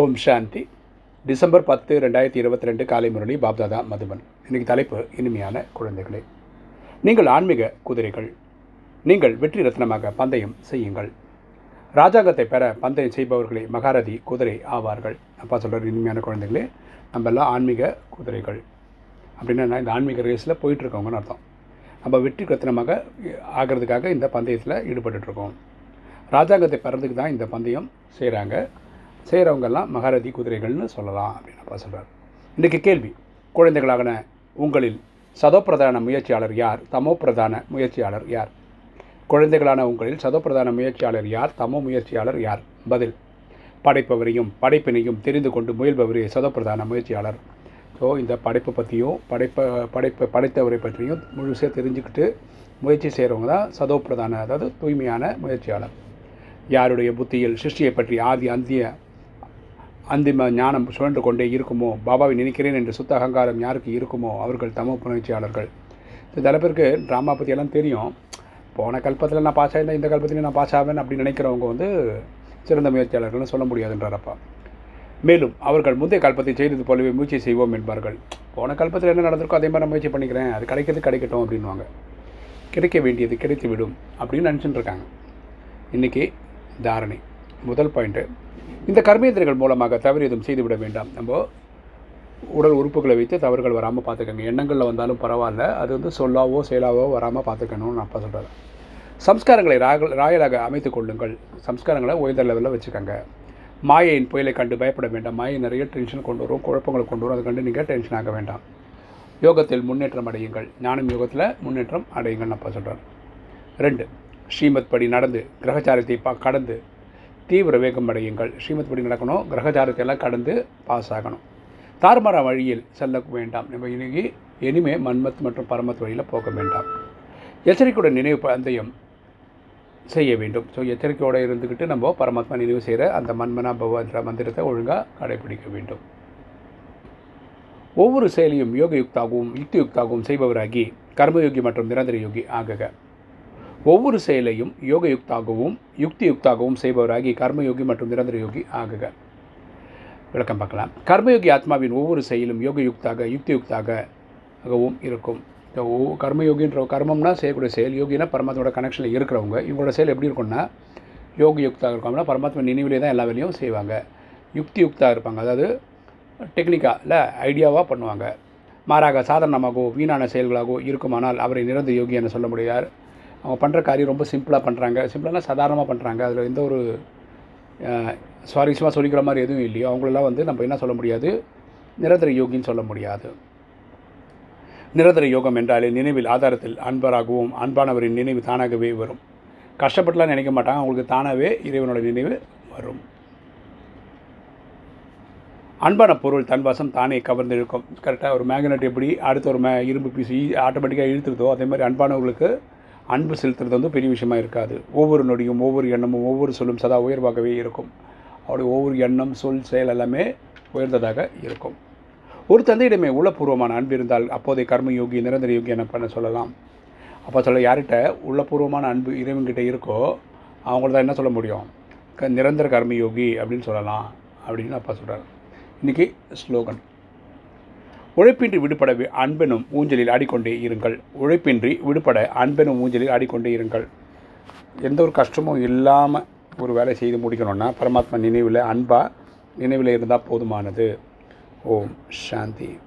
ஓம் சாந்தி. December பத்து ரெண்டாயிரத்தி இருபத்தி ரெண்டு காலை முரளி பாப்தாதா மதுபன். இன்றைக்கு தலைப்பு இனிமையான குழந்தைகளே. நீங்கள் ஆன்மீக குதிரைகள். நீங்கள் வெற்றி ரத்னமாக பந்தயம் செய்யுங்கள். ராஜாங்கத்தை பெற பந்தயம் செய்பவர்களே மகாரதி குதிரை ஆவார்கள். அப்பா சொல்கிற இனிமையான குழந்தைகளே நம்ம எல்லாம் ஆன்மீக குதிரைகள். அப்படின்னா இந்த ஆன்மீக ரேஸில் போயிட்டுருக்கவங்கன்னு அர்த்தம். நம்ம வெற்றி ரத்னமாக ஆகிறதுக்காக இந்த பந்தயத்தில் ஈடுபட்டுருக்கோம் ராஜாங்கத்தை பெறதுக்கு தான் இந்த பந்தயம் செய்கிறாங்க செய்கிறவங்கெல்லாம் மகாரதி குதிரைகள்னு சொல்லலாம் அப்படின்னு அப்பா சொல்கிறார் இன்றைக்கு கேள்வி குழந்தைகளாகன உங்களில் சதோப்பிரதான முயற்சியாளர் யார்? தமோ பிரதான முயற்சியாளர் யார்? குழந்தைகளான உங்களில் சதோப்பிரதான முயற்சியாளர் யார்? தமோ முயற்சியாளர் யார்? பதில் படைப்பவரையும் படைப்பினையும் தெரிந்து கொண்டு முயல்பவரே சதோப்பிரதான முயற்சியாளர். ஸோ இந்த படைப்பை பற்றியும் படைப்ப படைப்பை படைத்தவரை பற்றியும் முழுசாக தெரிஞ்சுக்கிட்டு முயற்சி செய்கிறவங்க தான் சதோப்பிரதான அதாவது தூய்மையான முயற்சியாளர். யாருடைய புத்தியில் சிருஷ்டியை பற்றி ஆதி அந்திய அந்திம ஞானம் சுழன்று கொண்டே இருக்குமோ? பாபாவை நினைக்கிறேன் என்று சுத்த அகங்காரம் யாருக்கு இருக்குமோ? அவர்கள் தமோ புணர்ச்சியாளர்கள். இது தலைப்பிற்கு பேருக்கு ட்ராமா பற்றியெல்லாம் தெரியும். போன கல்பத்தில் நான் பாஸ் ஆயிருந்தேன் இந்த கல்பத்திலையும் நான் பாஸ் ஆவேன் அப்படின்னு நினைக்கிறவங்க வந்து சிறந்த முயற்சியாளர்கள்னு சொல்ல முடியாதுன்றாரப்பா மேலும் அவர்கள் முந்தைய கல்பத்தை செய்தது போலவே முயற்சி செய்வோம் என்பார்கள். போன கல்பத்தில் என்ன நடந்திருக்கோ அதே மாதிரி நான் முயற்சி பண்ணிக்கிறேன். அது கிடைக்கிறது கிடைக்கட்டும் அப்படின்வாங்க கிடைக்க வேண்டியது கிடைத்து விடும் அப்படின்னு நினச்சிட்டு இருக்காங்க. இன்றைக்கி தாரணை. முதல் பாயிண்ட்டு இந்த கர்மேந்திரங்கள் மூலமாக தவறு எதுவும் செய்துவிட வேண்டாம். நம்ம உடல் உறுப்புகளை வைத்து தவறுகள் வராமல் பார்த்துக்கோங்க. எண்ணங்களில் வந்தாலும் பரவாயில்ல. அது வந்து சொல்லாவோ செயலாவோ வராமல் பார்த்துக்கணும்னு அப்பா சொல்கிறார் சம்ஸ்காரங்களை ராக ராயலாக அமைத்து கொள்ளுங்கள். சம்ஸ்காரங்களை உயர்ந்த லெவலில் வச்சுக்கோங்க. மாயையின் புயலை கண்டு பயப்பட வேண்டாம். மாயை நிறைய டென்ஷன் கொண்டு வரும் குழப்பங்களை கொண்டு வரும். அதை கண்டு நீங்கள் டென்ஷன் ஆக வேண்டாம். யோகத்தில் முன்னேற்றம் அடையுங்கள். ஞானம் யோகத்தில் முன்னேற்றம் அடையுங்கள்னு அப்பா சொல்கிறார் ரெண்டு ஸ்ரீமத் படி நடந்து கிரகச்சாரத்தை பா கடந்து தீவிர வேகம் அடையுங்கள். ஸ்ரீமத் படி நடக்கணும். கிரகச்சாரத்தையெல்லாம் கடந்து பாஸ் ஆகணும் தார்மர வழியில் செல்ல வேண்டாம். நம்ம இன்னைக்கு இனிமே மன்மத் மற்றும் பரமத் வழியில் போக வேண்டாம். எச்சரிக்கையுடன் நினைவு பந்தயம் செய்ய வேண்டும். ஸோ எச்சரிக்கையோடு இருந்துக்கிட்டு நம்ம பரமாத்மா நினைவு செய்கிற அந்த மன்மனா பவ என்ற மந்திரத்தை ஒழுங்காக கடைபிடிக்க வேண்டும். ஒவ்வொரு செயலையும் யோகயுக்தாகவும் யுக்தியுக்தாகவும் செய்பவராகி கர்மயோகி மற்றும் நிரந்தர யோகி ஆகுக. ஒவ்வொரு செயலையும் யோகயுக்தாகவும் யுக்தியுக்தாகவும் செய்பவராகி கர்மயோகி மற்றும் நிரந்தர யோகி ஆகுக. விளக்கம் பார்க்கலாம். கர்மயோகி ஆத்மாவின் ஒவ்வொரு செயலும் யோகயுக்தாக யுக்தியுக்தாகவும் இருக்கும். இந்த கர்மயோகின்ற கர்மம்னா செய்யக்கூடிய செயல் யோகினா பரமாத்மாவோட கனெக்ஷனில் இருக்கிறவங்க. இவங்களோட செயல் எப்படி இருக்கும்னா யோக யுக்தாக இருக்கோம்னா பரமாத்மா நினைவிலே தான் எல்லா வேலையும் செய்வாங்க. யுக்தி யுக்தாக இருப்பாங்க. அதாவது டெக்னிக்காக இல்லை ஐடியாவாக பண்ணுவாங்க. மாறாக சாதாரணமாகவோ வீணான செயல்களாகவோ இருக்குமானால் அவரை நிரந்த யோகி என சொல்ல முடியாது. அவங்க பண்ணுற காரியம் ரொம்ப சிம்பிளாக பண்ணுறாங்க சிம்பிளானா சாதாரணமாக பண்ணுறாங்க அதில் எந்த ஒரு சுவாரஸ்யமாக சொல்லிக்கிற மாதிரி எதுவும் இல்லையோ அவங்களெல்லாம் வந்து நம்ம என்ன சொல்ல முடியாது? நிரந்தர யோகின்னு சொல்ல முடியாது. நிரந்தர யோகம் என்றாலே நினைவில் ஆதாரத்தில் அன்பராகவும் அன்பானவரின் நினைவு தானாகவே வரும். கஷ்டப்பட்டுலாம் நினைக்க மாட்டாங்க. அவங்களுக்கு தானாகவே இறைவனோட நினைவு வரும். அன்பான பொருள் தன் வசம் தானே கவர்ந்து இருக்கும் கரெக்டாக ஒரு மேக்னெட் எப்படி அடுத்த ஒரு மே இரும்பு பீஸ் ஆட்டோமேட்டிக்காக இழுத்துருதோ அதே மாதிரி அன்பானவர்களுக்கு அன்பு செலுத்துறது வந்து பெரிய விஷயமாக இருக்காது. ஒவ்வொரு நொடியும் ஒவ்வொரு எண்ணமும் ஒவ்வொரு சொல்லும் சதா உயர்வாகவே இருக்கும். அவருடைய ஒவ்வொரு எண்ணம் சொல் செயல் எல்லாமே உயர்ந்ததாக இருக்கும். ஒரு தந்தையிடமே உள்ளபூர்வமான அன்பு இருந்தால் அப்போதைய கர்மயோகி நிரந்தர யோகி என்ன பண்ண சொல்லலாம். அப்போ சொல்ல யார்கிட்ட உள்ளபூர்வமான அன்பு இறைவன்கிட்ட இருக்கோ அவங்கள தான் என்ன சொல்ல முடியும்? க நிரந்தர கர்மயோகி அப்படின்னு சொல்லலாம் அப்படின்னு அப்பா சொல்கிறார் இன்றைக்கி ஸ்லோகன். உழைப்பின்றி விடுபட அன்பெனும் ஊஞ்சலில் ஆடிக்கொண்டே இருங்கள். உழைப்பின்றி விடுபட அன்பெனும் ஊஞ்சலில் ஆடிக்கொண்டே இருங்கள். எந்த ஒரு கஷ்டமும் இல்லாமல் ஒரு வேலை செய்து முடிக்கணும்னா பரமாத்மா நினைவில் அன்பாக நினைவில் இருந்தால் போதுமானது. ஓம் சாந்தி.